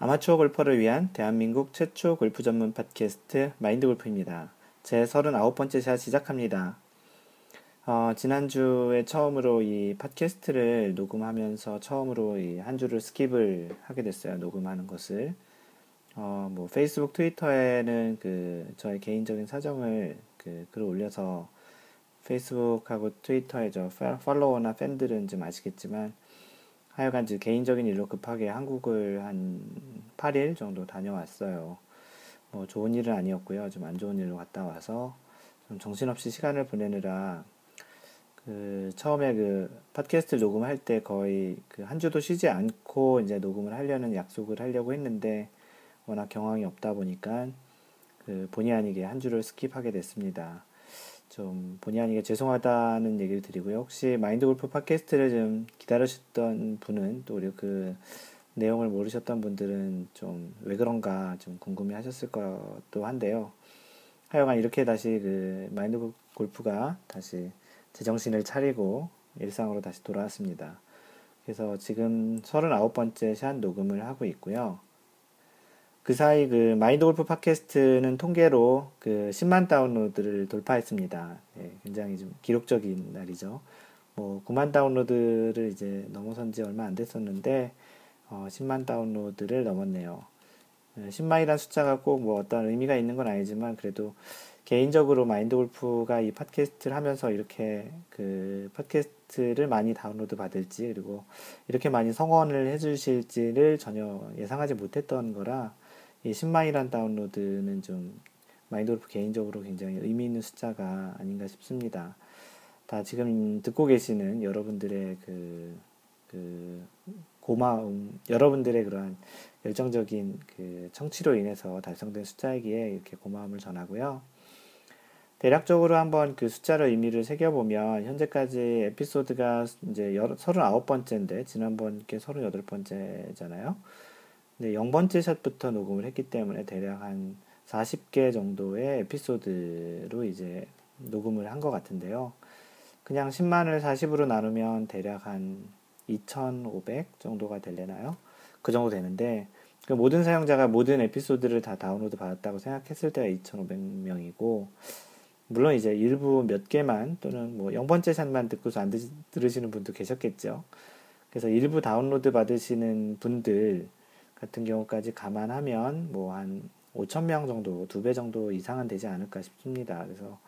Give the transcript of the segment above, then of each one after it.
아마추어 골퍼를 위한 대한민국 최초 골프 전문 podcast Mind Golf입니다. 제 39번째 샷 시작합니다. 어, 지난주에 처음으로 이 podcast를 녹음하면서 처음으로 이 한 주를 skip을 하게 됐어요. 녹음하는 것을. 어, 뭐 Facebook, Twitter에는 그 저의 개인적인 사정을 그 글을 올려서 Facebook하고 Twitter에 저 follower나 팬들은 좀 아시겠지만 하여간 지 개인적인 일로 급하게 한국을 한 8일 정도 다녀왔어요. 뭐 좋은 일은 아니었고요. 좀 안 좋은 일로 갔다 와서 좀 정신없이 시간을 보내느라 그 처음에 그 팟캐스트 녹음할 때 거의 그 한 주도 쉬지 않고 이제 녹음을 하려는 약속을 하려고 했는데 워낙 경황이 없다 보니까 그 본의 아니게 한 주를 skip하게 됐습니다. 좀 본의 아니게 죄송하다는 얘기를 드리고요. 혹시 마인드 골프 팟캐스트를 좀 기다리셨던 분은 또 우리 그 내용을 모르셨던 분들은 좀 왜 그런가 좀 궁금해 하셨을 것도 한데요. 하여간 이렇게 다시 그 마인드 골프가 다시 제정신을 차리고 일상으로 다시 돌아왔습니다. 그래서 지금 39번째 샷 녹음을 하고 있고요. 그 사이 그 마인드 골프 팟캐스트는 통계로 그 10만 다운로드를 돌파했습니다. 네, 굉장히 좀 기록적인 날이죠. 뭐 9만 다운로드를 이제 넘어선 지 얼마 안 됐었는데 어, 10만 다운로드를 넘었네요. 10만이라는 숫자가 꼭 뭐 어떤 의미가 있는 건 아니지만 그래도 개인적으로 마인드 골프가 이 팟캐스트를 하면서 이렇게 그 팟캐스트를 많이 다운로드 받을지 그리고 이렇게 많이 성원을 해주실지를 전혀 예상하지 못했던 거라 이 10만이란 다운로드는 좀 마인드골프 개인적으로 굉장히 의미 있는 숫자가 아닌가 싶습니다. 다 지금 듣고 계시는 여러분들의 그, 그 고마움, 여러분들의 그러한 열정적인 그 청취로 인해서 달성된 숫자이기에 이렇게 고마움을 전하고요. 대략적으로 한번 그 숫자를 의미를 새겨보면 현재까지 에피소드가 이제 39번째인데 지난번 게 38번째잖아요. 네, 0번째 샷부터 녹음을 했기 때문에 대략 한 40개 정도의 에피소드로 이제 녹음을 한 것 같은데요. 그냥 10만을 40으로 나누면 대략 한 2,500 정도가 될래나요? 그 정도 되는데, 그 모든 사용자가 모든 에피소드를 다 다운로드 받았다고 생각했을 때가 2,500명이고, 물론 이제 일부 몇 개만 또는 뭐 0번째 샷만 듣고서 안 들으시는 분도 계셨겠죠. 그래서 일부 다운로드 받으시는 분들, 같은 경우까지 감안하면 뭐 한 5천 명 정도, 두 배 정도 이상은 되지 않을까 싶습니다. 그래서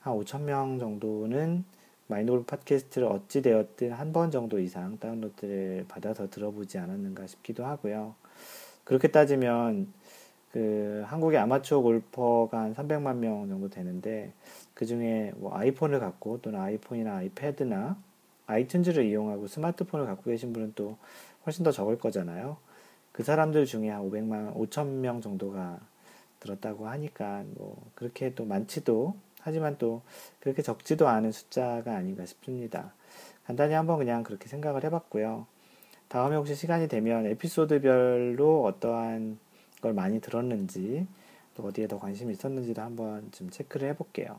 한 5천 명 정도는 마이노골 팟캐스트를 어찌 되었든 한 번 정도 이상 다운로드를 받아서 들어보지 않았는가 싶기도 하고요. 그렇게 따지면 그 한국의 아마추어 골퍼가 한 300만 명 정도 되는데 그 중에 뭐 아이폰을 갖고 또는 아이폰이나 아이패드나 아이튠즈를 이용하고 스마트폰을 갖고 계신 분은 또 훨씬 더 적을 거잖아요. 그 사람들 중에 한 500만, 5천 명 정도가 들었다고 하니까 뭐 그렇게 또 많지도 하지만 또 그렇게 적지도 않은 숫자가 아닌가 싶습니다. 간단히 한번 그냥 그렇게 생각을 해봤고요. 다음에 혹시 시간이 되면 에피소드별로 어떠한 걸 많이 들었는지 또 어디에 더 관심이 있었는지도 한번 좀 체크를 해볼게요.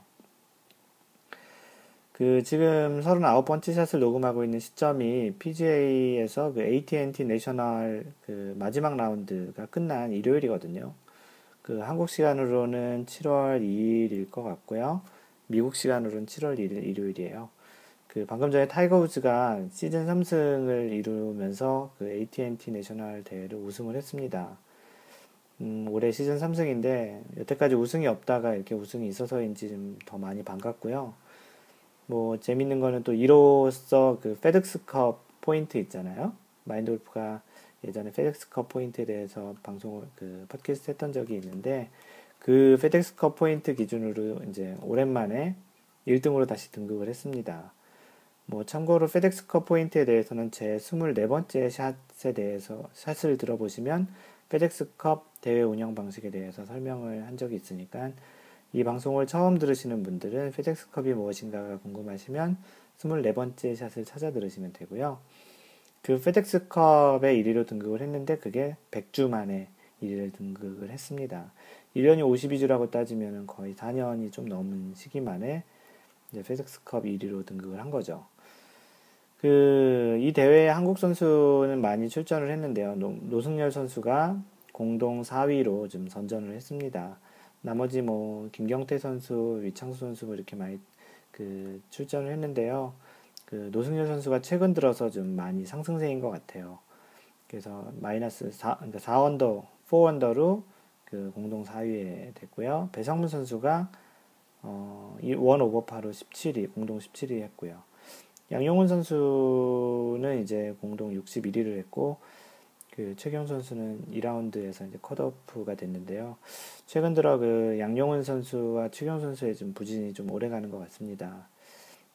그 지금 39번째 샷을 녹음하고 있는 시점이 PGA에서 그 AT&T 내셔널 그 마지막 라운드가 끝난 일요일이거든요. 그 한국 시간으로는 7월 2일일 것 같고요. 미국 시간으로는 7월 1일 일요일이에요. 그 방금 전에 타이거 우즈가 시즌 3승을 이루면서 그 AT&T 내셔널 대회를 우승을 했습니다. 음, 올해 시즌 3승인데 여태까지 우승이 없다가 이렇게 우승이 있어서인지 좀 더 많이 반갑고요. 뭐 재밌는 거는 또 이로써 그 페덱스컵 포인트 있잖아요. 마인드 골프가 예전에 페덱스컵 포인트에 대해서 방송을 그 팟캐스트 했던 적이 있는데 그 페덱스컵 포인트 기준으로 이제 오랜만에 1등으로 다시 등극을 했습니다. 뭐 참고로 페덱스컵 포인트에 대해서는 제 24번째 샷에 대해서 샷을 들어보시면 페덱스컵 대회 운영 방식에 대해서 설명을 한 적이 있으니까 이 방송을 처음 들으시는 분들은 페덱스컵이 무엇인가가 궁금하시면 24번째 샷을 찾아 들으시면 되고요. 그 페덱스컵에 1위로 등극을 했는데 그게 100주 만에 1위를 등극을 했습니다. 1년이 52주라고 따지면 거의 4년이 좀 넘은 시기 만에 이제 페덱스컵 1위로 등극을 한 거죠. 그, 이 대회에 한국 선수는 많이 출전을 했는데요. 노, 노승열 선수가 공동 4위로 좀 선전을 했습니다. 나머지 뭐, 김경태 선수, 위창수 선수 뭐 이렇게 많이 그 출전을 했는데요. 그 노승열 선수가 최근 들어서 좀 많이 상승세인 것 같아요. 그래서 마이너스 4, 그러니까 4원더, 4원더로 그 공동 4위에 됐고요. 배성문 선수가 어, 원 오버파로 17위, 공동 17위 했고요. 양용훈 선수는 이제 공동 61위를 했고, 그 최경 선수는 2라운드에서 이제 컷오프가 됐는데요. 최근 들어 그 양용은 선수와 최경주 선수의 좀 부진이 좀 오래 가는 것 같습니다.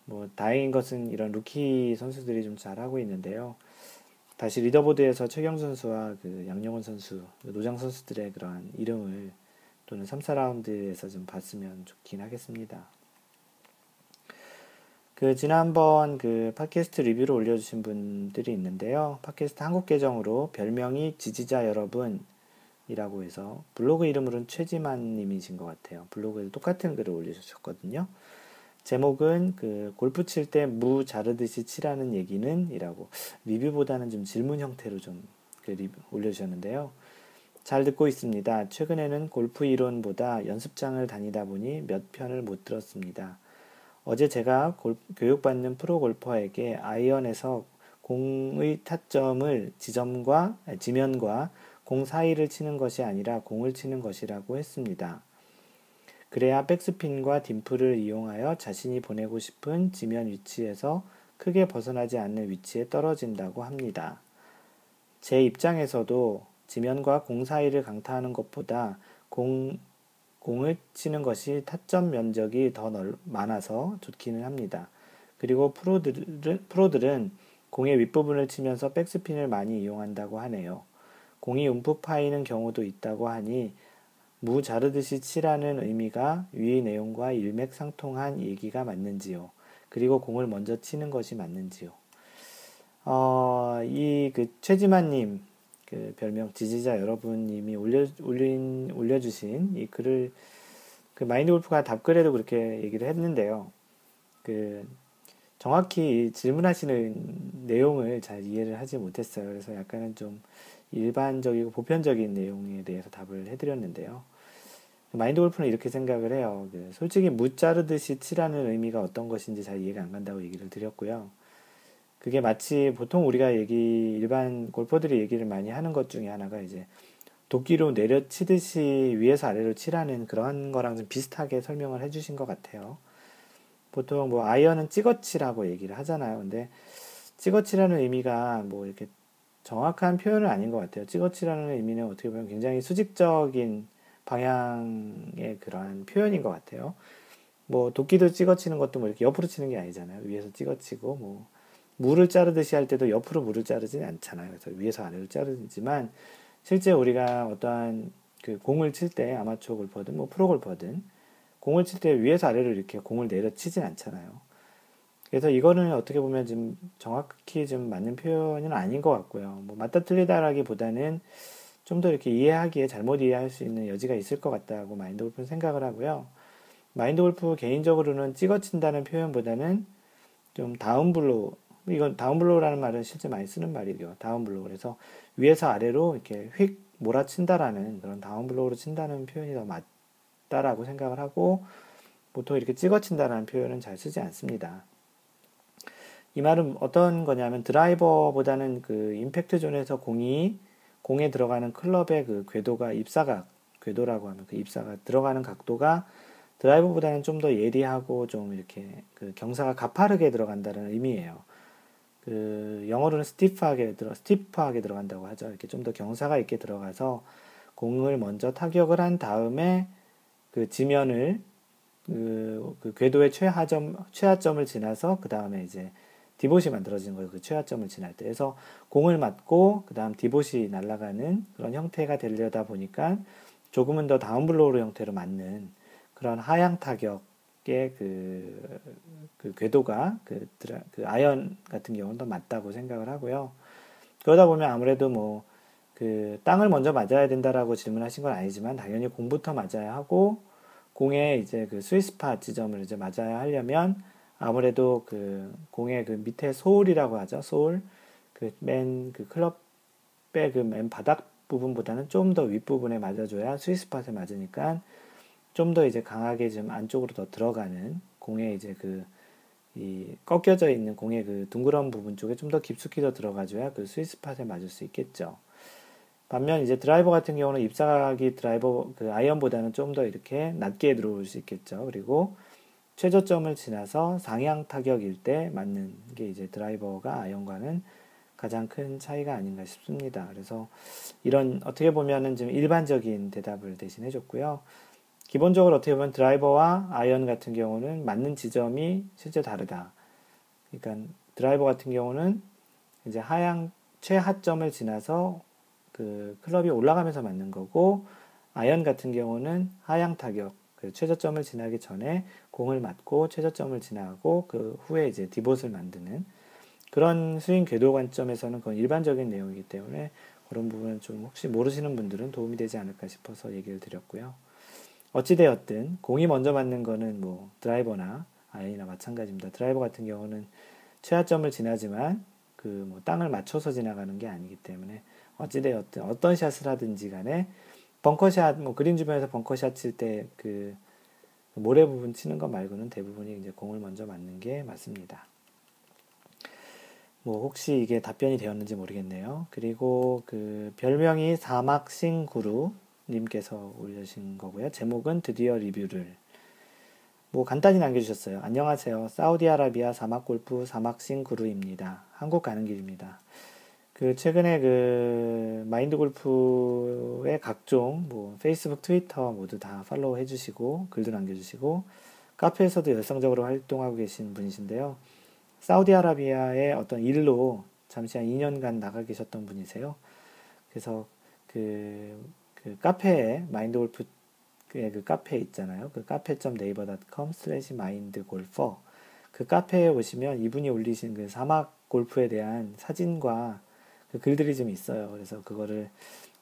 뭐 다행인 것은 이런 루키 선수들이 좀 잘하고 있는데요. 다시 leaderboard에서 최경주 선수와 그 양용은 선수, 그 노장 선수들의 그러한 이름을 또는 3, 4라운드에서 좀 봤으면 좋긴 하겠습니다. 그 지난번 그 팟캐스트 리뷰를 올려주신 분들이 있는데요. 팟캐스트 한국 계정으로 별명이 지지자 여러분이라고 해서 블로그 이름으로는 최지만 님이신 것 같아요. 블로그에도 똑같은 글을 올려주셨거든요. 제목은 그 골프 칠 때 무 자르듯이 치라는 얘기는 이라고 리뷰보다는 좀 질문 형태로 좀그 리뷰 올려주셨는데요. 잘 듣고 있습니다. 최근에는 골프 이론보다 연습장을 다니다 보니 몇 편을 못 들었습니다. 어제 제가 골, 교육받는 프로 골퍼에게 아이언에서 공의 타점을 지점과 지면과 공 사이를 치는 것이 아니라 공을 치는 것이라고 했습니다. 그래야 백스핀과 딤플을 이용하여 자신이 보내고 싶은 지면 위치에서 크게 벗어나지 않는 위치에 떨어진다고 합니다. 제 입장에서도 지면과 공 사이를 강타하는 것보다 공, 공을 치는 것이 타점 면적이 더 넓, 많아서 좋기는 합니다. 그리고 프로들은, 프로들은 공의 윗부분을 치면서 백스핀을 많이 이용한다고 하네요. 공이 움푹 파이는 경우도 있다고 하니 무 자르듯이 치라는 의미가 위 내용과 일맥상통한 얘기가 맞는지요. 그리고 공을 먼저 치는 것이 맞는지요. 어, 이 그 최지만님 그 별명 지지자 여러분님이 올려 올린 올려주신 이 글을 그 마인드 골프가 답글에도 그렇게 얘기를 했는데요. 그 정확히 질문하시는 내용을 잘 이해를 하지 못했어요. 그래서 약간은 좀 일반적이고 보편적인 내용에 대해서 답을 해드렸는데요. 마인드 골프는 이렇게 생각을 해요. 그 솔직히 무 자르듯이 치라는 의미가 어떤 것인지 잘 이해가 안 간다고 얘기를 드렸고요. 그게 마치 보통 우리가 얘기, 일반 골퍼들이 얘기를 많이 하는 것 중에 하나가 이제 도끼로 내려치듯이 위에서 아래로 치라는 그런 거랑 좀 비슷하게 설명을 해주신 것 같아요. 보통 뭐 아이언은 찍어치라고 얘기를 하잖아요. 근데 찍어치라는 의미가 뭐 이렇게 정확한 표현은 아닌 것 같아요. 찍어치라는 의미는 어떻게 보면 굉장히 수직적인 방향의 그러한 표현인 것 같아요. 뭐 도끼도 찍어치는 것도 뭐 이렇게 옆으로 치는 게 아니잖아요. 위에서 찍어치고 뭐 물을 자르듯이 할 때도 옆으로 물을 자르지는 않잖아요. 그래서 위에서 아래로 자르지만 실제 우리가 어떠한 그 공을 칠 때 아마추어 골퍼든 뭐 프로 골퍼든 공을 칠 때 위에서 아래로 이렇게 공을 내려치진 않잖아요. 그래서 이거는 어떻게 보면 좀 정확히 좀 맞는 표현은 아닌 것 같고요. 뭐 맞다 틀리다라기보다는 좀 더 이렇게 이해하기에 잘못 이해할 수 있는 여지가 있을 것 같다고 마인드 골프는 생각을 하고요. 마인드 골프 개인적으로는 찍어친다는 표현보다는 좀 down blow 이건 down blow라는 말은 실제 많이 쓰는 말이죠. down blow. 그래서 위에서 아래로 이렇게 휙 몰아친다라는 그런 down blow로 친다는 표현이 더 맞다라고 생각을 하고 보통 이렇게 찍어친다라는 표현은 잘 쓰지 않습니다. 이 말은 어떤 거냐면 드라이버보다는 그 임팩트 존에서 공이 공에 들어가는 클럽의 그 궤도가 입사각 궤도라고 하면 그 입사가 들어가는 각도가 드라이버보다는 좀 더 예리하고 좀 이렇게 그 경사가 가파르게 들어간다는 의미예요. 그 영어로는 스티프하게 들어 스티프하게 들어간다고 하죠. 이렇게 좀 더 경사가 있게 들어가서 공을 먼저 타격을 한 다음에 그 지면을 그, 그 궤도의 최하점 최하점을 지나서 그 다음에 이제 divot이 만들어지는 거예요. 그 최하점을 지날 때. 그래서 공을 맞고 그 다음 divot이 날아가는 그런 형태가 되려다 보니까 조금은 더 down blow 형태로 맞는 그런 하향 타격 의 그, 그 궤도가 그, 드라, 그 아이언 같은 경우는 더 맞다고 생각을 하고요. 그러다 보면 아무래도 뭐 그 땅을 먼저 맞아야 된다라고 질문하신 건 아니지만 당연히 공부터 맞아야 하고 공에 이제 그 스위스파 지점을 이제 맞아야 하려면 아무래도 그 공의 그 밑에 소울이라고 하죠. 소울. 그 맨 그 클럽의 그맨 바닥 부분보다는 좀 더 윗부분에 맞아줘야 스위스팟에 맞으니까 좀 더 이제 강하게 좀 안쪽으로 더 들어가는 공의 이제 그 이 꺾여져 있는 공의 그 둥그런 부분 쪽에 좀 더 깊숙이 더 들어가줘야 그 스위스팟에 맞을 수 있겠죠. 반면 이제 드라이버 같은 경우는 입사하기 드라이버 그 아이언보다는 좀 더 이렇게 낮게 들어올 수 있겠죠. 그리고 최저점을 지나서 상향 타격일 때 맞는 게 이제 드라이버가 아이언과는 가장 큰 차이가 아닌가 싶습니다. 그래서 이런 어떻게 보면은 좀 일반적인 대답을 대신해 줬고요. 기본적으로 어떻게 보면 드라이버와 아이언 같은 경우는 맞는 지점이 실제 다르다. 그러니까 드라이버 같은 경우는 이제 하향 최하점을 지나서 그 클럽이 올라가면서 맞는 거고 아이언 같은 경우는 하향 타격 그 최저점을 지나기 전에 공을 맞고 최저점을 지나고 그 후에 이제 divot을 만드는 그런 스윙 궤도 관점에서는 그건 일반적인 내용이기 때문에 그런 부분은 좀 혹시 모르시는 분들은 도움이 되지 않을까 싶어서 얘기를 드렸고요. 어찌되었든 공이 먼저 맞는 거는 뭐 드라이버나 아이나 마찬가지입니다. 드라이버 같은 경우는 최하점을 지나지만 그 뭐 땅을 맞춰서 지나가는 게 아니기 때문에 어찌되었든 어떤 샷을 하든지 간에 벙커샷 뭐 그린 주변에서 벙커샷 칠 때 그 모래 부분 치는 것 말고는 대부분이 이제 공을 먼저 맞는 게 맞습니다. 뭐 혹시 이게 답변이 되었는지 모르겠네요. 그리고 그 별명이 사막싱 구루 님께서 올려주신 거고요. 제목은 드디어 리뷰를 뭐 간단히 남겨주셨어요. 안녕하세요. 사우디아라비아 사막 골프 사막싱구루입니다. 한국 가는 길입니다. 그 최근에 그 마인드 골프의 각종 뭐 페이스북, 트위터 모두 다 팔로우 해주시고 글도 남겨주시고 카페에서도 열성적으로 활동하고 계신 분이신데요. 사우디아라비아의 어떤 일로 잠시 한 2년간 나가 계셨던 분이세요. 그래서 그, 그 카페에 마인드 골프 그 카페 있잖아요. 그 카페.naver.com 마인드 골퍼 그 카페에 오시면 이분이 올리신 그 사막 골프에 대한 사진과 그 글들이 좀 있어요. 그래서 그거를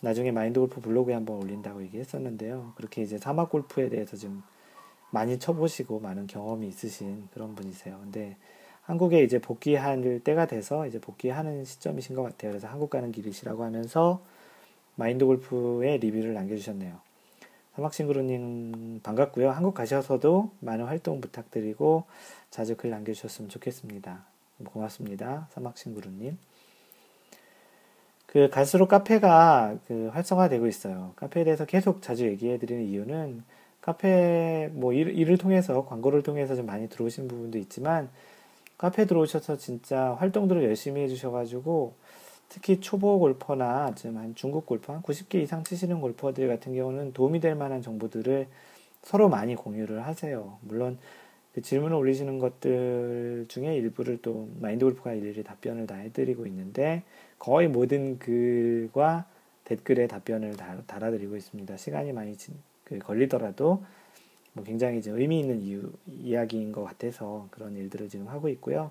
나중에 마인드 골프 블로그에 한번 올린다고 얘기했었는데요. 그렇게 이제 사막 골프에 대해서 좀 많이 쳐보시고 많은 경험이 있으신 그런 분이세요. 근데 한국에 이제 복귀할 때가 돼서 이제 복귀하는 시점이신 것 같아요. 그래서 한국 가는 길이시라고 하면서 마인드 골프의 리뷰를 남겨주셨네요. 사막싱그루님 반갑고요. 한국 가셔서도 많은 활동 부탁드리고 자주 글 남겨주셨으면 좋겠습니다. 고맙습니다. 사막싱그루님. 그 갈수록 카페가 그 활성화되고 있어요. 카페에 대해서 계속 자주 얘기해 드리는 이유는 카페 뭐 일, 일을 통해서 광고를 통해서 좀 많이 들어오신 부분도 있지만 카페 들어오셔서 진짜 활동들을 열심히 해주셔가지고 특히 초보 골퍼나 지금 한 중국 골퍼 한 90개 이상 치시는 골퍼들 같은 경우는 도움이 될 만한 정보들을 서로 많이 공유를 하세요. 물론 그 질문을 올리시는 것들 중에 일부를 또 마인드 골프가 일일이 답변을 다 해드리고 있는데 거의 모든 글과 댓글에 답변을 다, 달아드리고 있습니다. 시간이 많이 그 걸리더라도 뭐 굉장히 이제 의미 있는 이유, 이야기인 것 같아서 그런 일들을 지금 하고 있고요.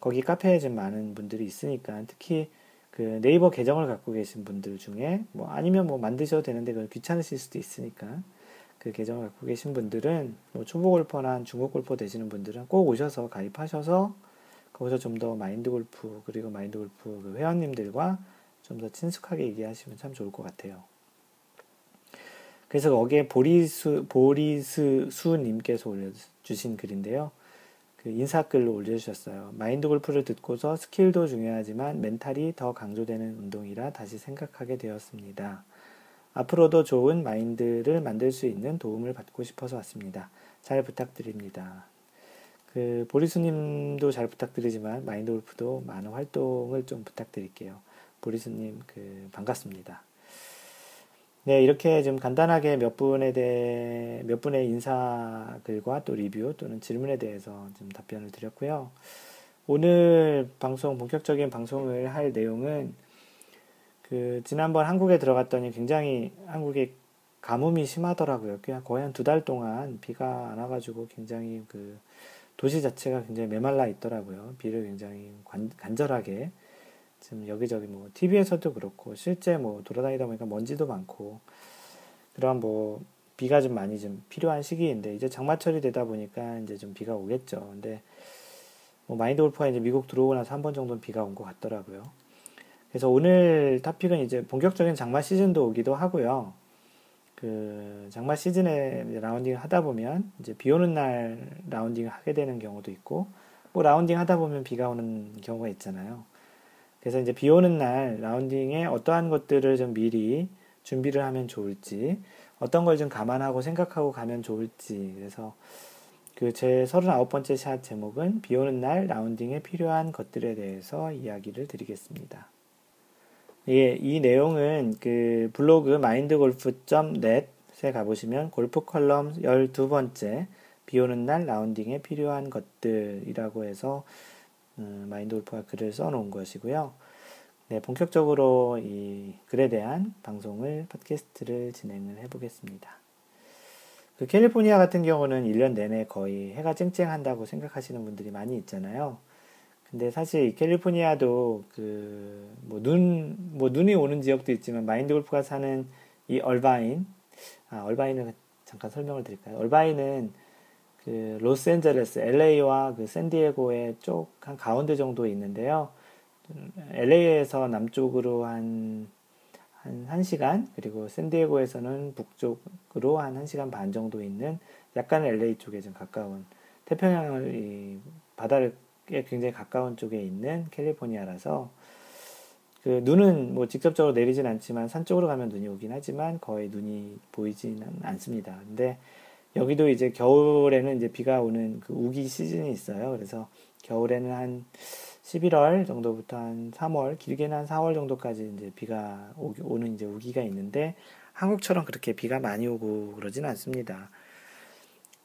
거기 카페에 좀 많은 분들이 있으니까 특히 그 네이버 계정을 갖고 계신 분들 중에 뭐 아니면 뭐 만드셔도 되는데 그 귀찮으실 수도 있으니까 그 계정을 갖고 계신 분들은 뭐 초보 골퍼나 중국 골퍼 되시는 분들은 꼭 오셔서 가입하셔서 거기서 좀 더 마인드 골프 그리고 마인드 골프 그 회원님들과 좀 더 친숙하게 얘기하시면 참 좋을 것 같아요. 그래서 거기에 보리수, 보리스 수님께서 올려주신 글인데요. 그 인사글로 올려주셨어요. 마인드 골프를 듣고서 skill도 중요하지만 mental이 더 강조되는 운동이라 다시 생각하게 되었습니다. 앞으로도 좋은 마인드를 만들 수 있는 도움을 받고 싶어서 왔습니다. 잘 부탁드립니다. 그 보리수님도 잘 부탁드리지만 마인드 골프도 많은 활동을 좀 부탁드릴게요. 보리수님 그 반갑습니다. 네, 이렇게 좀 간단하게 몇 분에 대해, 몇 분의 인사 글과 또 리뷰 또는 질문에 대해서 좀 답변을 드렸고요. 오늘 방송, 본격적인 방송을 할 내용은 그, 지난번 한국에 들어갔더니 굉장히 한국에 가뭄이 심하더라고요. 거의 한 두 달 동안 비가 안 와가지고 굉장히 그, 도시 자체가 굉장히 메말라 있더라고요. 비를 굉장히 관, 간절하게 지금 여기저기 뭐 TV에서도 그렇고 실제 뭐 돌아다니다 보니까 먼지도 많고 그런 뭐 비가 좀 많이 좀 필요한 시기인데 이제 장마철이 되다 보니까 이제 좀 비가 오겠죠. 근데 뭐 마인드 골프가 이제 미국 들어오고 나서 한 번 정도는 비가 온 것 같더라고요. 그래서 오늘 토픽은 이제 본격적인 장마 시즌도 오기도 하고요. 그 장마 시즌에 라운딩 하다 보면 이제 비 오는 날 라운딩을 하게 되는 경우도 있고 뭐 라운딩 하다 보면 비가 오는 경우가 있잖아요. 그래서 이제 비 오는 날 라운딩에 어떠한 것들을 좀 미리 준비를 하면 좋을지 어떤 걸 좀 감안하고 생각하고 가면 좋을지 그래서 그 제 39번째 샷 제목은 비 오는 날 라운딩에 필요한 것들에 대해서 이야기를 드리겠습니다. 예, 이 내용은 그 블로그 mindgolf.net에 가보시면 골프 컬럼 12번째 비 오는 날 라운딩에 필요한 것들이라고 해서 음, 마인드 골프가 글을 써놓은 것이고요. 네, 본격적으로 이 글에 대한 방송을 팟캐스트를 진행을 해보겠습니다. 그 캘리포니아 같은 경우는 1년 내내 거의 해가 쨍쨍한다고 생각하시는 분들이 많이 있잖아요. 근데 사실 캘리포니아도 그 뭐 눈, 뭐 눈이 오는 지역도 있지만 마인드 골프가 사는 이 얼바인, 아, 얼바인을 잠깐 설명을 드릴까요? 얼바인은 그 로스앤젤레스, LA와 그 샌디에고의 쪽 한 가운데 정도에 있는데요. LA에서 남쪽으로 한, 한 1시간, 그리고 샌디에고에서는 북쪽으로 한 1시간 반 정도 있는 약간 LA 쪽에 좀 가까운 태평양을 이 바다를 굉장히 가까운 쪽에 있는 캘리포니아라서 그 눈은 뭐 직접적으로 내리진 않지만 산 쪽으로 가면 눈이 오긴 하지만 거의 눈이 보이지는 않습니다. 근데 여기도 이제 겨울에는 이제 비가 오는 그 우기 시즌이 있어요. 그래서 겨울에는 한 11월 정도부터 한 3월, 길게는 한 4월 정도까지 이제 비가 오, 는 이제 우기가 있는데 한국처럼 그렇게 비가 많이 오고 그러진 않습니다.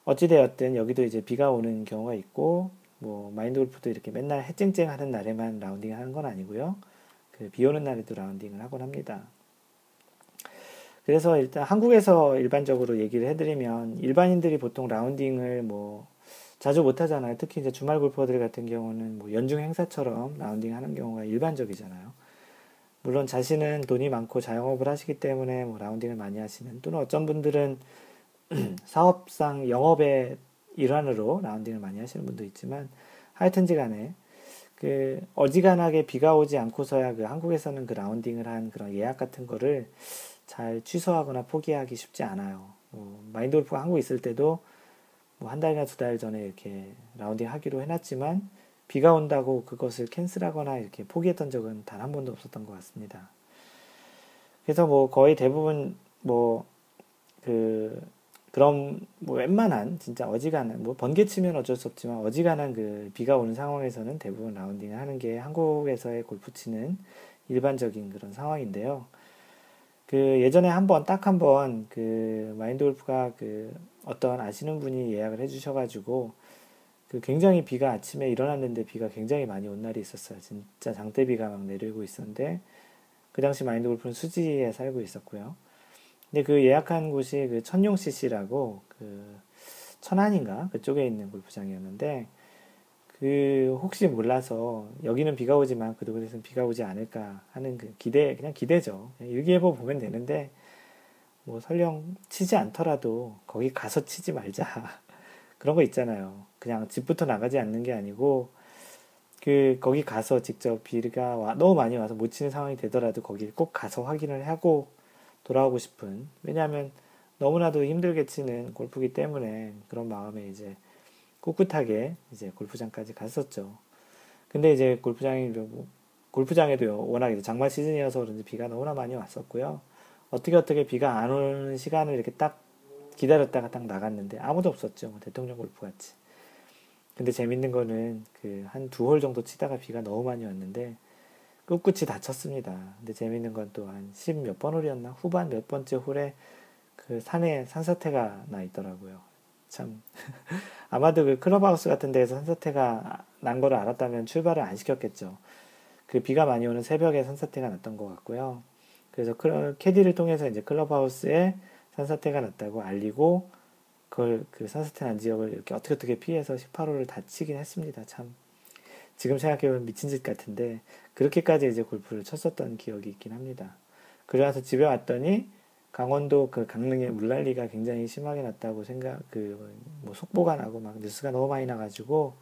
어찌되었든 여기도 이제 비가 오는 경우가 있고 뭐 마인드 골프도 이렇게 맨날 해쨍쨍 하는 날에만 라운딩 하는 건 아니고요. 그 비 오는 날에도 라운딩을 하곤 합니다. 그래서 일단 한국에서 일반적으로 얘기를 해드리면 일반인들이 보통 라운딩을 뭐 자주 못 하잖아요. 특히 이제 주말 골퍼들 같은 경우는 뭐 연중 행사처럼 라운딩 하는 경우가 일반적이잖아요. 물론 자신은 돈이 많고 자영업을 하시기 때문에 뭐 라운딩을 많이 하시는 또는 어떤 분들은 사업상 영업의 일환으로 라운딩을 많이 하시는 분도 있지만 하여튼지 간에 그 어지간하게 비가 오지 않고서야 그 한국에서는 그 라운딩을 한 그런 예약 같은 거를 잘 취소하거나 포기하기 쉽지 않아요. 뭐 마인드 골프가 한국에 있을 때도 뭐 한 달이나 두 달 전에 이렇게 라운딩 하기로 해놨지만 비가 온다고 그것을 캔슬하거나 이렇게 포기했던 적은 단 한 번도 없었던 것 같습니다. 그래서 뭐 거의 대부분 뭐 그 그럼 뭐 웬만한 진짜 어지간한 뭐 번개 치면 어쩔 수 없지만 어지간한 그 비가 오는 상황에서는 대부분 라운딩을 하는 게 한국에서의 골프 치는 일반적인 그런 상황인데요. 그 예전에 한번 딱 한 번 그 마인드 골프가 그 어떤 아시는 분이 예약을 해주셔가지고 그 굉장히 비가 아침에 일어났는데 비가 굉장히 많이 온 날이 있었어요. 진짜 장대비가 막 내리고 있었는데 그 당시 마인드 골프는 수지에 살고 있었고요. 근데 그 예약한 곳이 그 천용 CC라고 그 천안인가 그쪽에 있는 골프장이었는데 그 혹시 몰라서 여기는 비가 오지만 그곳에서는 비가 오지 않을까 하는 그 기대 그냥 기대죠. 일기예보 보면 되는데 뭐 설령 치지 않더라도 거기 가서 치지 말자 그런 거 있잖아요. 그냥 집부터 나가지 않는 게 아니고 그 거기 가서 직접 비가 와, 너무 많이 와서 못 치는 상황이 되더라도 거기 꼭 가서 확인을 하고 돌아오고 싶은 왜냐하면 너무나도 힘들게 치는 골프기 때문에 그런 마음에 이제 꿋꿋하게 이제 골프장까지 갔었죠. 근데 이제 골프장이 뭐 골프장에도 워낙 이제 장마 시즌이어서 그런지 비가 너무나 많이 왔었고요. 어떻게 어떻게 비가 안 오는 시간을 이렇게 딱 기다렸다가 딱 나갔는데 아무도 없었죠. 뭐 대통령 골프 같이. 근데 재밌는 거는 그 한 두 홀 정도 치다가 비가 너무 많이 왔는데 꿋꿋이 다쳤습니다. 근데 재밌는 건 또한10몇번 홀이었나? 후반 몇 번째 홀에 그 산에 산사태가 나 있더라고요. 참. 아마도 그 클럽하우스 같은 데에서 산사태가 난 거를 알았다면 출발을 안 시켰겠죠. 그 비가 많이 오는 새벽에 산사태가 났던 것 같고요. 그래서 클럽, 캐디를 통해서 이제 클럽하우스에 산사태가 났다고 알리고 그걸 그 산사태 난 지역을 이렇게 어떻게 어떻게 피해서 18호를 다치긴 했습니다. 참 지금 생각해보면 미친 짓 같은데 그렇게까지 이제 골프를 쳤었던 기억이 있긴 합니다. 그러나서 집에 왔더니 강원도 그 강릉에 물난리가 굉장히 심하게 났다고 생각 그뭐 속보가 나고 막 뉴스가 너무 많이 나가지고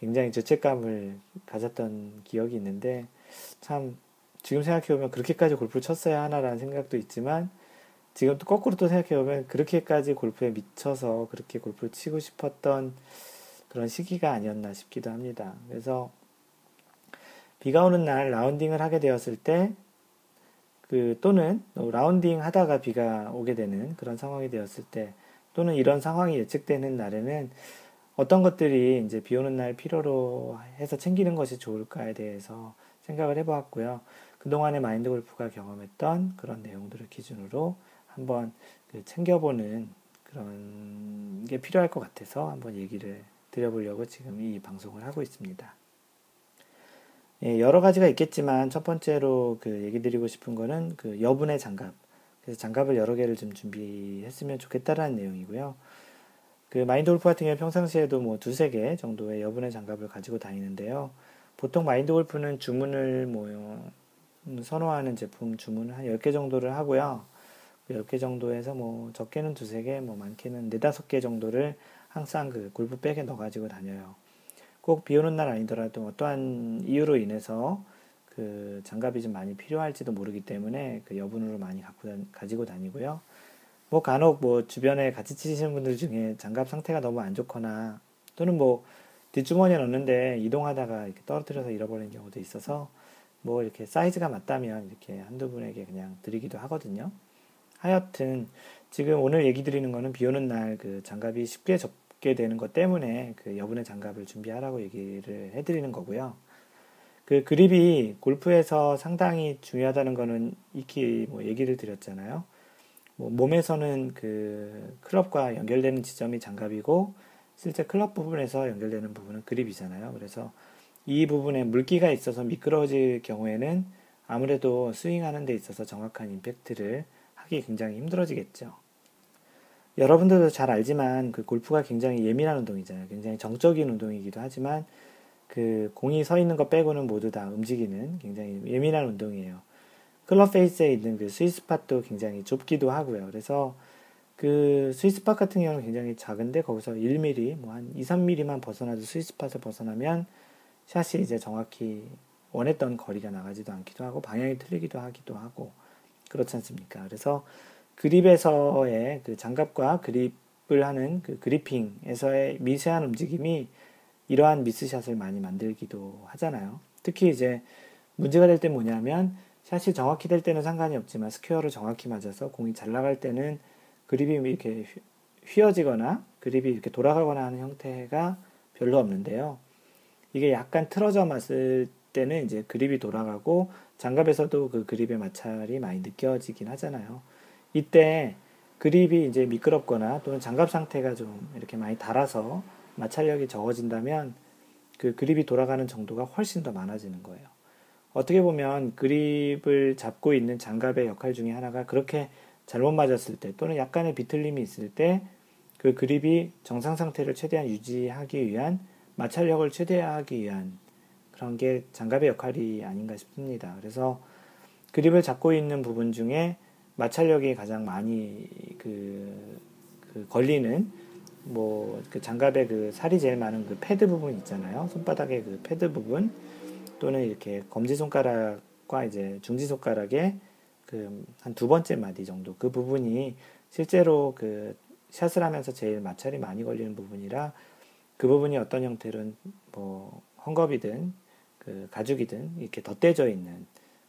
굉장히 죄책감을 가졌던 기억이 있는데 참 지금 생각해 보면 그렇게까지 골프를 쳤어야 하나라는 생각도 있지만 지금 또 거꾸로 또 생각해 보면 그렇게까지 골프에 미쳐서 그렇게 골프를 치고 싶었던 그런 시기가 아니었나 싶기도 합니다. 그래서 비가 오는 날 라운딩을 하게 되었을 때 그 또는 라운딩 하다가 비가 오게 되는 그런 상황이 되었을 때 또는 이런 상황이 예측되는 날에는 어떤 것들이 이제 비 오는 날 필요로 해서 챙기는 것이 좋을까에 대해서 생각을 해보았고요. 그동안의 마인드 골프가 경험했던 그런 내용들을 기준으로 한번 그 챙겨보는 그런 게 필요할 것 같아서 한번 얘기를 드려보려고 지금 이 방송을 하고 있습니다. 예, 여러 가지가 있겠지만 첫 번째로 그 얘기 드리고 싶은 거는 그 여분의 장갑. 그래서 장갑을 여러 개를 좀 준비했으면 좋겠다라는 내용이고요. 그 마인드 골프 같은 경우 평상시에도 뭐 두세 개 정도의 여분의 장갑을 가지고 다니는데요. 보통 마인드 골프는 주문을 뭐 선호하는 제품 주문을 한 10개 정도를 하고요. 그 10개 정도에서 뭐 적게는 두세 개, 뭐 많게는 네다섯 개 정도를 항상 그 골프백에 넣어가지고 다녀요. 꼭 비 오는 날 아니더라도 어떠한 이유로 인해서 그 장갑이 좀 많이 필요할지도 모르기 때문에 그 여분으로 많이 갖고 다, 가지고 다니고요. 뭐 간혹 뭐 주변에 같이 치시는 분들 중에 장갑 상태가 너무 안 좋거나 또는 뭐 뒷주머니에 넣는데 이동하다가 이렇게 떨어뜨려서 잃어버리는 경우도 있어서 뭐 이렇게 사이즈가 맞다면 이렇게 한두 분에게 그냥 드리기도 하거든요. 하여튼 지금 오늘 얘기 드리는 거는 비 오는 날 그 장갑이 쉽게 접 붙게 되는 것 때문에 그 여분의 장갑을 준비하라고 얘기를 해드리는 거고요. 그 그립이 골프에서 상당히 중요하다는 거는 익히 뭐 얘기를 드렸잖아요. 뭐 몸에서는 그 클럽과 연결되는 지점이 장갑이고 실제 클럽 부분에서 연결되는 부분은 그립이잖아요. 그래서 이 부분에 물기가 있어서 미끄러질 경우에는 아무래도 스윙하는 데 있어서 정확한 임팩트를 하기 굉장히 힘들어지겠죠. 여러분들도 잘 알지만 그 골프가 굉장히 예민한 운동이잖아요. 굉장히 정적인 운동이기도 하지만 그 공이 서 있는 것 빼고는 모두 다 움직이는 굉장히 예민한 운동이에요. 클럽 페이스에 있는 그 스위스팟도 굉장히 좁기도 하고요. 그래서 그 스위스팟 같은 경우는 굉장히 작은데 거기서 1mm, 뭐 한 2, 3mm만 벗어나도 스위스팟을 벗어나면 샷이 이제 정확히 원했던 거리가 나가지도 않기도 하고 방향이 틀리기도 하기도 하고 그렇지 않습니까? 그래서 그립에서의 그 장갑과 그립을 하는 그 그리핑에서의 미세한 움직임이 이러한 미스샷을 많이 만들기도 하잖아요. 특히 이제 문제가 될 때 뭐냐면 샷이 정확히 될 때는 상관이 없지만 square를 정확히 맞아서 공이 잘 나갈 때는 그립이 이렇게 휘어지거나 그립이 이렇게 돌아가거나 하는 형태가 별로 없는데요. 이게 약간 틀어져 맞을 때는 이제 그립이 돌아가고 장갑에서도 그 그립의 마찰이 많이 느껴지긴 하잖아요. 이때 그립이 이제 미끄럽거나 또는 장갑 상태가 좀 이렇게 많이 닳아서 마찰력이 적어진다면 그 그립이 돌아가는 정도가 훨씬 더 많아지는 거예요. 어떻게 보면 그립을 잡고 있는 장갑의 역할 중에 하나가 그렇게 잘못 맞았을 때 또는 약간의 비틀림이 있을 때 그 그립이 정상 상태를 최대한 유지하기 위한 마찰력을 최대화하기 위한 그런 게 장갑의 역할이 아닌가 싶습니다. 그래서 그립을 잡고 있는 부분 중에 마찰력이 가장 많이 그, 그 걸리는 뭐 그 장갑에 그 살이 제일 많은 그 패드 부분 있잖아요. 손바닥에 그 패드 부분 또는 이렇게 검지 손가락과 이제 중지 손가락에 그한 두 번째 마디 정도 그 부분이 실제로 그 샷을 하면서 제일 마찰이 많이 걸리는 부분이라 그 부분이 어떤 형태로는 뭐 헝겊이든 그 가죽이든 이렇게 덧대져 있는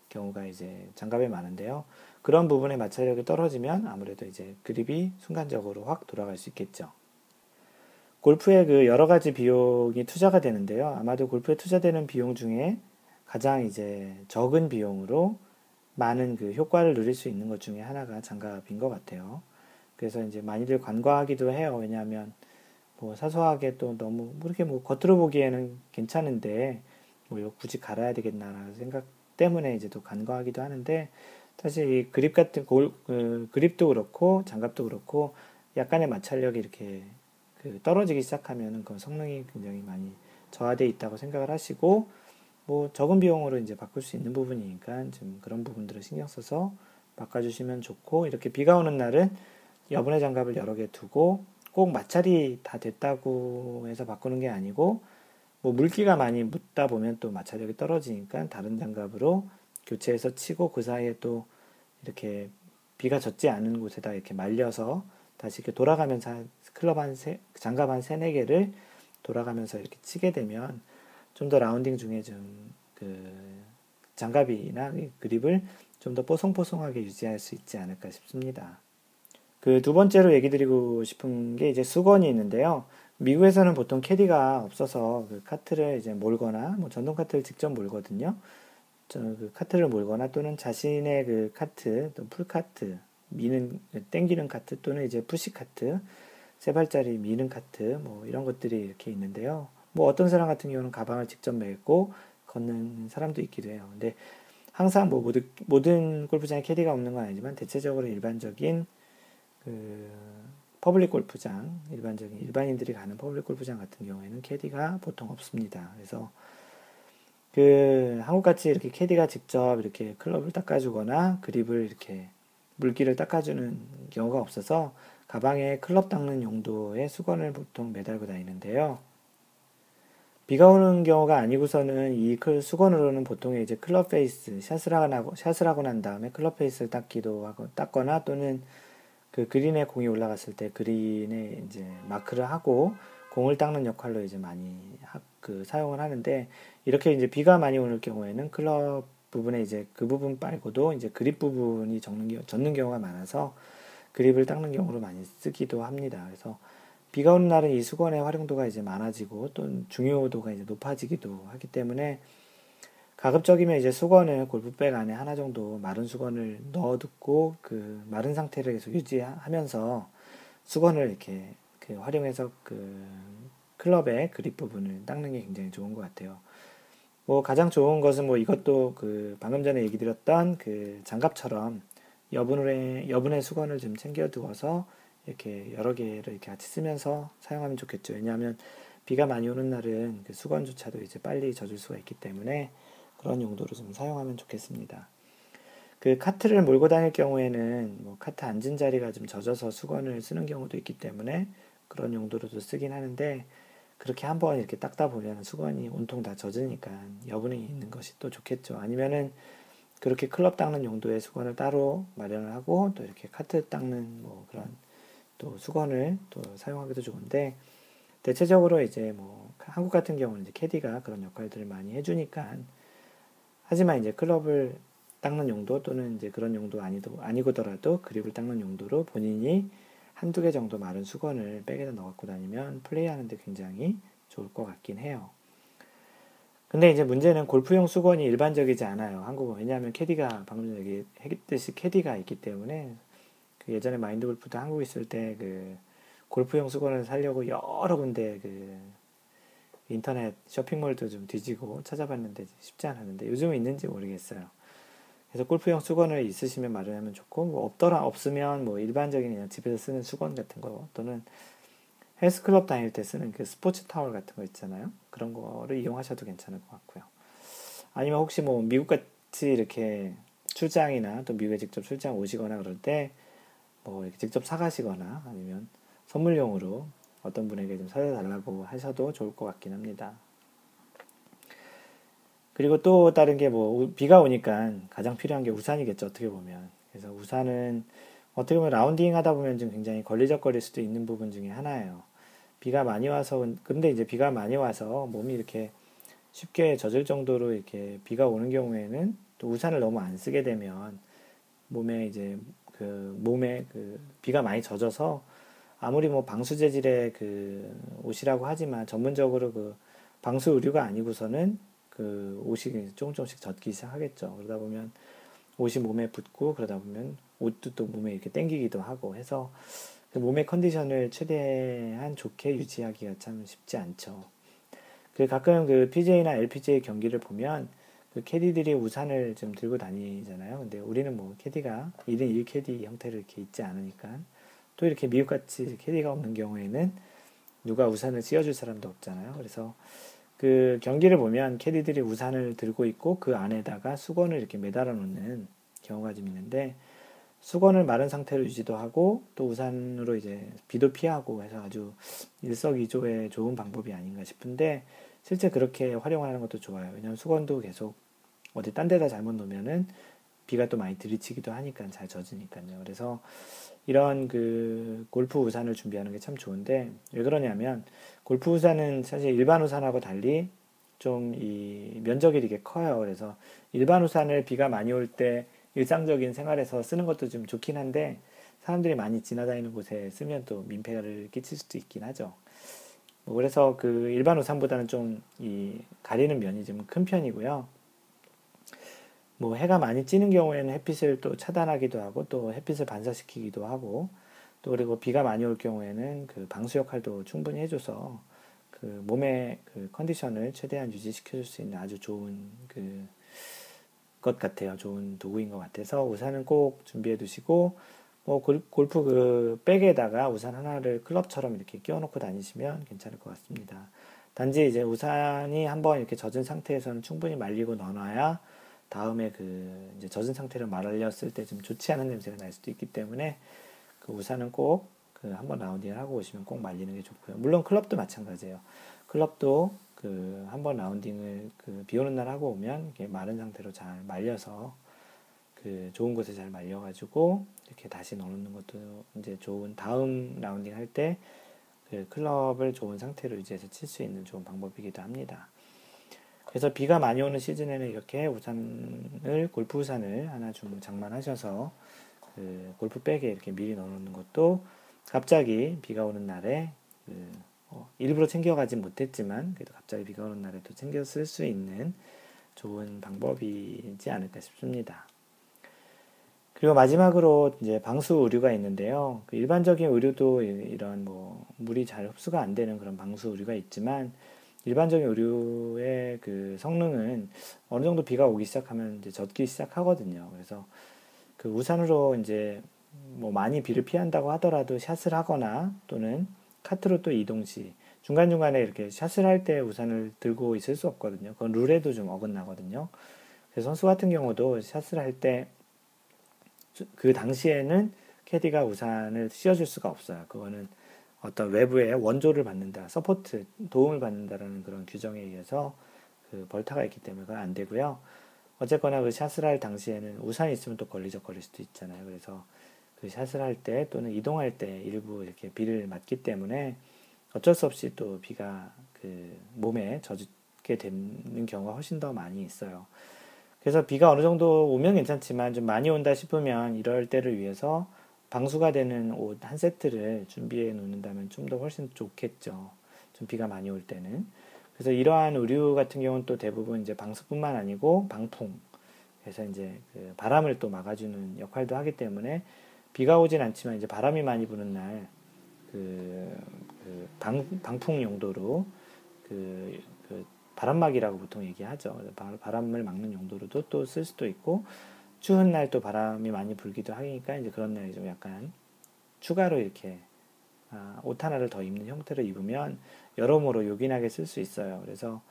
경우가 이제 장갑에 많은데요. 그런 부분에 마찰력이 떨어지면 아무래도 이제 그립이 순간적으로 확 돌아갈 수 있겠죠. 골프에 그 여러 가지 비용이 투자가 되는데요. 아마도 골프에 투자되는 비용 중에 가장 이제 적은 비용으로 많은 그 효과를 누릴 수 있는 것 중에 하나가 장갑인 것 같아요. 그래서 이제 많이들 관과하기도 해요. 왜냐하면 뭐 사소하게 또 너무 그렇게 뭐 겉으로 보기에는 괜찮은데 뭐 이거 굳이 갈아야 되겠나라는 생각 때문에 이제 또 간과하기도 하는데 사실 이 그립 같은 골, 그, 그립도 그렇고 장갑도 그렇고 약간의 마찰력이 이렇게 그 떨어지기 시작하면 그 성능이 굉장히 많이 저하되어 있다고 생각을 하시고 뭐 적은 비용으로 이제 바꿀 수 있는 부분이니까 좀 그런 부분들을 신경 써서 바꿔주시면 좋고 이렇게 비가 오는 날은 여분의 장갑을 여러 개 두고 꼭 마찰이 다 됐다고 해서 바꾸는 게 아니고 뭐 물기가 많이 묻다 보면 또 마찰력이 떨어지니까 다른 장갑으로 교체해서 치고 그 사이에 또 이렇게 비가 젖지 않은 곳에다 이렇게 말려서 다시 이렇게 돌아가면서 클럽 한 세, 장갑 한 세네 개를 돌아가면서 이렇게 치게 되면 좀 더 라운딩 중에 좀 그 장갑이나 그립을 좀 더 뽀송뽀송하게 유지할 수 있지 않을까 싶습니다. 그 두 번째로 얘기 드리고 싶은 게 이제 수건이 있는데요. 미국에서는 보통 캐디가 없어서 그 카트를 이제 몰거나 뭐 전동 카트를 직접 몰거든요. 그 카트를 몰거나 또는 자신의 그 카트, 또 pull cart, 미는 땡기는 카트 또는 이제 push cart, 세 발짜리 미는 카트 뭐 이런 것들이 이렇게 있는데요. 뭐 어떤 사람 같은 경우는 가방을 직접 메고 걷는 사람도 있기도 해요. 근데 항상 뭐 모든, 모든 골프장에 캐디가 없는 건 아니지만 대체적으로 일반적인 그 public 골프장, 일반적인 일반인들이 가는 public 골프장 같은 경우에는 캐디가 보통 없습니다. 그래서 그 한국같이 이렇게 캐디가 직접 이렇게 클럽을 닦아주거나 그립을 이렇게 물기를 닦아주는 경우가 없어서 가방에 클럽 닦는 용도의 수건을 보통 매달고 다니는데요. 비가 오는 경우가 아니고서는 이 수건으로는 보통 이제 클럽 face 샷을 하고 샷을 하고 난 다음에 클럽 face를 닦기도 하고 닦거나 또는 그 그린에 공이 올라갔을 때 그린에 이제 마크를 하고 공을 닦는 역할로 이제 많이 하, 그 사용을 하는데 이렇게 이제 비가 많이 오는 경우에는 클럽 부분에 이제 그 부분 빨고도 이제 그립 부분이 젖는, 젖는 경우가 많아서 그립을 닦는 경우로 많이 쓰기도 합니다. 그래서 비가 오는 날은 이 수건의 활용도가 이제 많아지고 또 중요도가 이제 높아지기도 하기 때문에 가급적이면 이제 수건을 골프백 안에 하나 정도 마른 수건을 넣어두고 그 마른 상태를 계속 유지하면서 수건을 이렇게 그 활용해서 그 클럽의 그립 부분을 닦는 게 굉장히 좋은 것 같아요. 뭐 가장 좋은 것은 뭐 이것도 그 방금 전에 얘기 드렸던 그 장갑처럼 여분의 여분의 수건을 좀 챙겨 두어서 이렇게 여러 개를 이렇게 같이 쓰면서 사용하면 좋겠죠. 왜냐하면 비가 많이 오는 날은 그 수건조차도 이제 빨리 젖을 수가 있기 때문에 그런 용도로 좀 사용하면 좋겠습니다. 그 카트를 몰고 다닐 경우에는 뭐 카트 앉은 자리가 좀 젖어서 수건을 쓰는 경우도 있기 때문에 그런 용도로도 쓰긴 하는데 그렇게 한 번 이렇게 닦다 보면 수건이 온통 다 젖으니까 여분이 있는 것이 또 좋겠죠. 아니면은 그렇게 클럽 닦는 용도의 수건을 따로 마련을 하고 또 이렇게 카트 닦는 뭐 그런 또 수건을 또 사용하기도 좋은데 대체적으로 이제 뭐 한국 같은 경우는 이제 캐디가 그런 역할들을 많이 해주니까 하지만 이제 클럽을 닦는 용도 또는 이제 그런 용도 아니도 아니고더라도 그립을 닦는 용도로 본인이 한두 개 정도 마른 수건을 백에다 넣어 갖고 다니면 플레이하는데 굉장히 좋을 것 같긴 해요. 근데 이제 문제는 골프용 수건이 일반적이지 않아요. 한국은. 왜냐하면 캐디가 방금 전에 얘기했듯이 캐디가 있기 때문에 그 예전에 마인드 골프 도 한국에 있을 때 그 골프용 수건을 사려고 여러 군데 그 인터넷 쇼핑몰도 좀 뒤지고 찾아봤는데 쉽지 않았는데 요즘은 있는지 모르겠어요. 그래서 골프용 수건을 있으시면 마련하면 좋고 뭐 없더라 없으면 뭐 일반적인 그냥 집에서 쓰는 수건 같은 거 또는 헬스클럽 다닐 때 쓰는 그 스포츠 타월 같은 거 있잖아요. 그런 거를 이용하셔도 괜찮을 것 같고요. 아니면 혹시 뭐 미국 같이 이렇게 출장이나 또 미국에 직접 출장 오시거나 그럴 때 뭐 직접 사가시거나 아니면 선물용으로 어떤 분에게 좀 사다 달라고 하셔도 좋을 것 같긴 합니다. 그리고 또 다른 게 뭐 비가 오니까 가장 필요한 게 우산이겠죠 어떻게 보면. 그래서 우산은 어떻게 보면 라운딩 하다 보면 좀 굉장히 걸리적거릴 수도 있는 부분 중에 하나예요. 비가 많이 와서 근데 이제 비가 많이 와서 몸이 이렇게 쉽게 젖을 정도로 이렇게 비가 오는 경우에는 또 우산을 너무 안 쓰게 되면 몸에 이제 그 몸에 그 비가 많이 젖어서 아무리 뭐 방수 재질의 그 옷이라고 하지만 전문적으로 그 방수 의류가 아니고서는 그 옷이 조금 조금씩 젖기 시작하겠죠. 그러다 보면 옷이 몸에 붙고 그러다 보면 옷도 또 몸에 이렇게 땡기기도 하고 해서 그 몸의 컨디션을 최대한 좋게 유지하기가 참 쉽지 않죠. 그 가끔 그 PJ나 LPGA 경기를 보면 그 캐디들이 우산을 좀 들고 다니잖아요. 근데 우리는 뭐 캐디가 1인 1 캐디 형태로 이렇게 있지 않으니까 또 이렇게 미국같이 캐디가 없는 경우에는 누가 우산을 씌워줄 사람도 없잖아요. 그래서 그 경기를 보면 캐디들이 우산을 들고 있고 그 안에다가 수건을 이렇게 매달아 놓는 경우가 좀 있는데 수건을 마른 상태로 유지도 하고 또 우산으로 이제 비도 피하고 해서 아주 일석이조의 좋은 방법이 아닌가 싶은데 실제 그렇게 활용하는 것도 좋아요. 왜냐하면 수건도 계속 어디 딴 데다 잘못 놓으면은 비가 또 많이 들이치기도 하니까 잘 젖으니까요. 그래서 이런 그 골프 우산을 준비하는 게 참 좋은데 왜 그러냐면 골프 우산은 사실 일반 우산하고 달리 좀 이 면적이 되게 커요. 그래서 일반 우산을 비가 많이 올 때 일상적인 생활에서 쓰는 것도 좀 좋긴 한데 사람들이 많이 지나다니는 곳에 쓰면 또 민폐를 끼칠 수도 있긴 하죠. 뭐 그래서 그 일반 우산보다는 좀 이 가리는 면이 좀 큰 편이고요. 뭐 해가 많이 찌는 경우에는 햇빛을 또 차단하기도 하고 또 햇빛을 반사시키기도 하고 또 그리고 비가 많이 올 경우에는 그 방수 역할도 충분히 해줘서 그 몸의 그 컨디션을 최대한 유지시켜 줄 수 있는 아주 좋은 그 것 같아요. 좋은 도구인 것 같아서 우산은 꼭 준비해 두시고 뭐 골프 그 백에다가 우산 하나를 클럽처럼 이렇게 끼워놓고 다니시면 괜찮을 것 같습니다. 단지 이제 우산이 한번 이렇게 젖은 상태에서는 충분히 말리고 넣어놔야 다음에 그 이제 젖은 상태로 말렸을 때 좀 좋지 않은 냄새가 날 수도 있기 때문에 그 우산은 꼭 그 한번 라운딩을 하고 오시면 꼭 말리는 게 좋고요. 물론 클럽도 마찬가지예요. 클럽도 그 한번 라운딩을 그 비 오는 날 하고 오면 이렇게 마른 상태로 잘 말려서 그 좋은 곳에 잘 말려가지고 이렇게 다시 넣어놓는 것도 이제 좋은 다음 라운딩 할 때 그 클럽을 좋은 상태로 유지해서 칠 수 있는 좋은 방법이기도 합니다. 그래서 비가 많이 오는 시즌에는 이렇게 우산을 골프 우산을 하나 좀 장만하셔서 그 골프백에 이렇게 미리 넣어놓는 것도 갑자기 비가 오는 날에 그 어, 일부러 챙겨가지 못했지만 그래도 갑자기 비가 오는 날에도 챙겨 쓸 수 있는 좋은 방법이지 않을까 싶습니다. 그리고 마지막으로 이제 방수 의류가 있는데요. 그 일반적인 의류도 이런 뭐 물이 잘 흡수가 안 되는 그런 방수 의류가 있지만 일반적인 의류의 그 성능은 어느 정도 비가 오기 시작하면 이제 젖기 시작하거든요. 그래서 그 우산으로 이제 뭐 많이 비를 피한다고 하더라도 샷을 하거나 또는 카트로 또 이동 시 중간중간에 이렇게 샷을 할 때 우산을 들고 있을 수 없거든요. 그건 룰에도 좀 어긋나거든요. 그래서 선수 같은 경우도 샷을 할 때 그 당시에는 캐디가 우산을 씌워줄 수가 없어요. 그거는 어떤 외부의 원조를 받는다, support, 도움을 받는다라는 그런 규정에 의해서 그 벌타가 있기 때문에 그건 안 되고요. 어쨌거나 그 샷을 할 당시에는 우산이 있으면 또 걸리적거릴 수도 있잖아요. 그래서 그 샷을 할 때 또는 이동할 때 일부 이렇게 비를 맞기 때문에 어쩔 수 없이 또 비가 그 몸에 젖게 되는 경우가 훨씬 더 많이 있어요. 그래서 비가 어느 정도 오면 괜찮지만 좀 많이 온다 싶으면 이럴 때를 위해서 방수가 되는 옷 한 세트를 준비해 놓는다면 좀 더 훨씬 좋겠죠. 좀 비가 많이 올 때는. 그래서 이러한 의류 같은 경우는 또 대부분 이제 방수뿐만 아니고 방풍. 그래서 이제 그 바람을 또 막아주는 역할도 하기 때문에 비가 오진 않지만 이제 바람이 많이 부는 날 그, 그 방, 방풍 용도로 그, 그 바람막이라고 보통 얘기하죠. 바람을 막는 용도로도 또 쓸 수도 있고 추운 날 또 바람이 많이 불기도 하니까 이제 그런 날이 좀 약간 추가로 이렇게 아, 옷 하나를 더 입는 형태로 입으면 여러모로 요긴하게 쓸 수 있어요. 그래서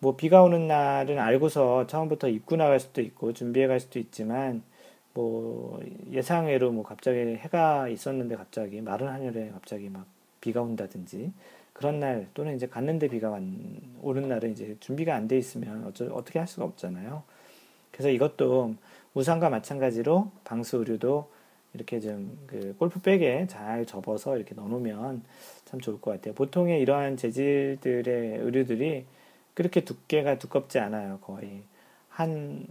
뭐 비가 오는 날은 알고서 처음부터 입고 나갈 수도 있고 준비해 갈 수도 있지만 뭐 예상외로 뭐 갑자기 해가 있었는데 갑자기 마른 하늘에 갑자기 막 비가 온다든지 그런 날 또는 이제 갔는데 비가 오는 날은 이제 준비가 안 돼 있으면 어쩌, 어떻게 할 수가 없잖아요. 그래서 이것도 우산과 마찬가지로 방수 의류도 이렇게 좀 그 골프백에 잘 접어서 이렇게 넣어놓으면 참 좋을 것 같아요. 보통의 이러한 재질들의 의류들이 그렇게 두께가 두껍지 않아요. 거의 한,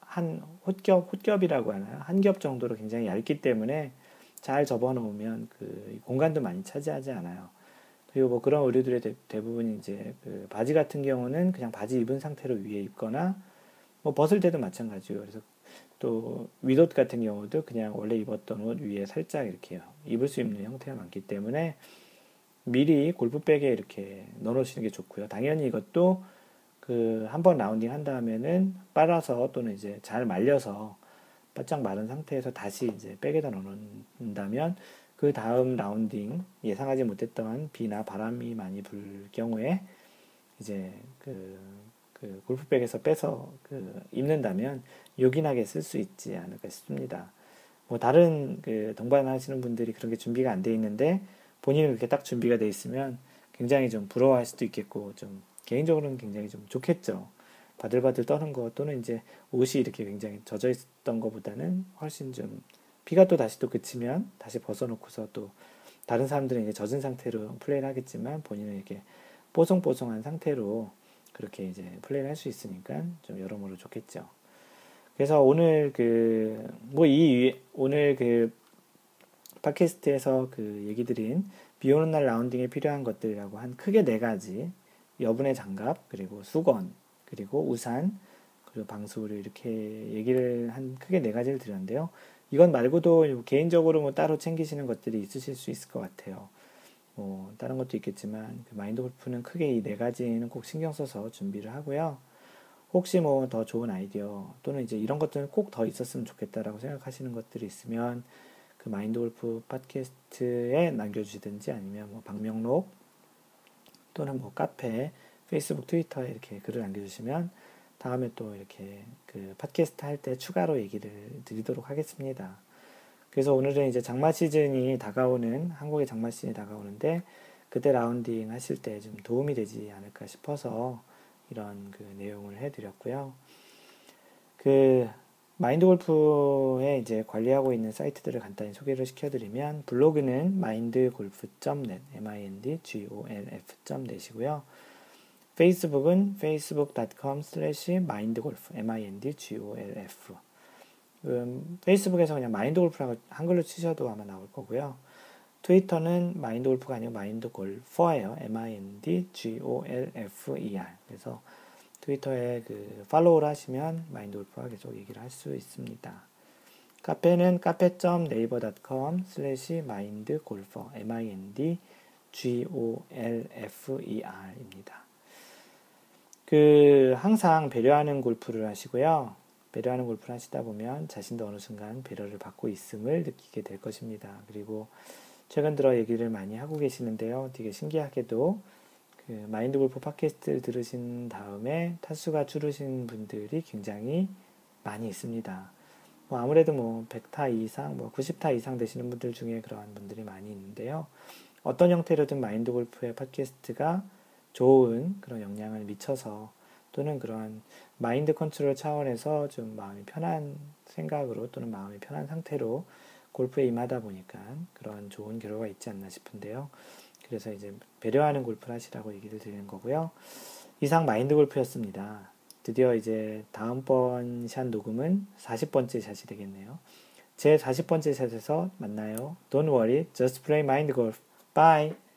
한 홑겹, 홑겹이라고 하나요? 한 겹 정도로 굉장히 얇기 때문에 잘 접어 놓으면 그 공간도 많이 차지하지 않아요. 그리고 뭐 그런 의류들의 대, 부분 이제 그 바지 같은 경우는 그냥 바지 입은 상태로 위에 입거나 뭐 벗을 때도 마찬가지예요. 그래서 또 윗옷 같은 경우도 그냥 원래 입었던 옷 위에 살짝 이렇게 입을 수 있는 형태가 많기 때문에 미리 골프백에 이렇게 넣어 놓으시는 게 좋고요. 당연히 이것도 그 한 번 라운딩 한 다음에는 빨아서 또는 이제 잘 말려서 바짝 마른 상태에서 다시 이제 백에다 넣어 놓는다면 그 다음 라운딩 예상하지 못했던 비나 바람이 많이 불 경우에 이제 그, 그 골프백에서 빼서 그 입는다면 요긴하게 쓸 수 있지 않을까 싶습니다. 뭐 다른 그 동반하시는 분들이 그런 게 준비가 안 돼 있는데 본인은 그렇게 딱 준비가 돼 있으면 굉장히 좀 부러워할 수도 있겠고 좀 개인적으로는 굉장히 좀 좋겠죠. 바들바들 떠는 거 또는 이제 옷이 이렇게 굉장히 젖어 있던 것보다는 훨씬 좀 비가 또 다시 또 그치면 다시 벗어놓고서 또 다른 사람들은 이제 젖은 상태로 플레이를 하겠지만 본인은 이렇게 뽀송뽀송한 상태로 그렇게 이제 플레이를 할 수 있으니까 좀 여러모로 좋겠죠. 그래서 오늘 그, 뭐 이, 오늘 그 팟캐스트에서 그 얘기 드린 비 오는 날 라운딩에 필요한 것들이라고 한 크게 네 가지 여분의 장갑, 그리고 수건, 그리고 우산, 그리고 방수를 이렇게 얘기를 한 크게 네 가지를 드렸는데요. 이건 말고도 개인적으로 뭐 따로 챙기시는 것들이 있으실 수 있을 것 같아요. 뭐 다른 것도 있겠지만 그 마인드 골프는 크게 이 네 가지는 꼭 신경 써서 준비를 하고요. 혹시 뭐 더 좋은 아이디어 또는 이제 이런 것들은 꼭 더 있었으면 좋겠다라고 생각하시는 것들이 있으면 그 마인드 골프 팟캐스트에 남겨주시든지 아니면 뭐 방명록 또는 뭐 카페, 페이스북, 트위터에 이렇게 글을 남겨주시면 다음에 또 이렇게 그 팟캐스트 할 때 추가로 얘기를 드리도록 하겠습니다. 그래서 오늘은 이제 장마 시즌이 다가오는 한국의 장마 시즌이 다가오는데 그때 라운딩 하실 때 좀 도움이 되지 않을까 싶어서 이런 그 내용을 해드렸고요. 그 마인드 골프에 이제 관리하고 있는 사이트들을 간단히 소개를 시켜드리면 블로그는 mindgolf.net, mindgolf.net이고요. 페이스북은 facebook.com slash mindgolf, mindgolf. 음, 페이스북에서 그냥 마인드 골프라고 한글로 치셔도 아마 나올 거고요. 트위터는 마인드 골프가 아니고 마인드 골퍼예요. M-I-N-D-G-O-L-F-E-R. 그래서 트위터에 그 팔로우를 하시면 마인드 골프와 계속 얘기를 할 수 있습니다. 카페는 카페.naver.com slash mindgolfer m-i-n-d-g-o-l-f-e-r입니다. 그 항상 배려하는 골프를 하시고요. 배려하는 골프를 하시다 보면 자신도 어느 순간 배려를 받고 있음을 느끼게 될 것입니다. 그리고 최근 들어 얘기를 많이 하고 계시는데요. 되게 신기하게도 그 마인드 골프 팟캐스트를 들으신 다음에 타수가 줄으신 분들이 굉장히 많이 있습니다. 뭐 아무래도 뭐 100타 이상, 뭐 90타 이상 되시는 분들 중에 그러한 분들이 많이 있는데요. 어떤 형태로든 마인드 골프의 팟캐스트가 좋은 그런 영향을 미쳐서 또는 그러한 마인드 컨트롤 차원에서 좀 마음이 편한 생각으로 또는 마음이 편한 상태로 골프에 임하다 보니까 그런 좋은 결과가 있지 않나 싶은데요. 그래서 이제 배려하는 골프를 하시라고 얘기를 드리는 거고요. 이상 마인드 골프였습니다. 드디어 이제 다음번 샷 녹음은 40번째 샷이 되겠네요. 제 40번째 샷에서 만나요. Don't worry, just play mind golf. Bye!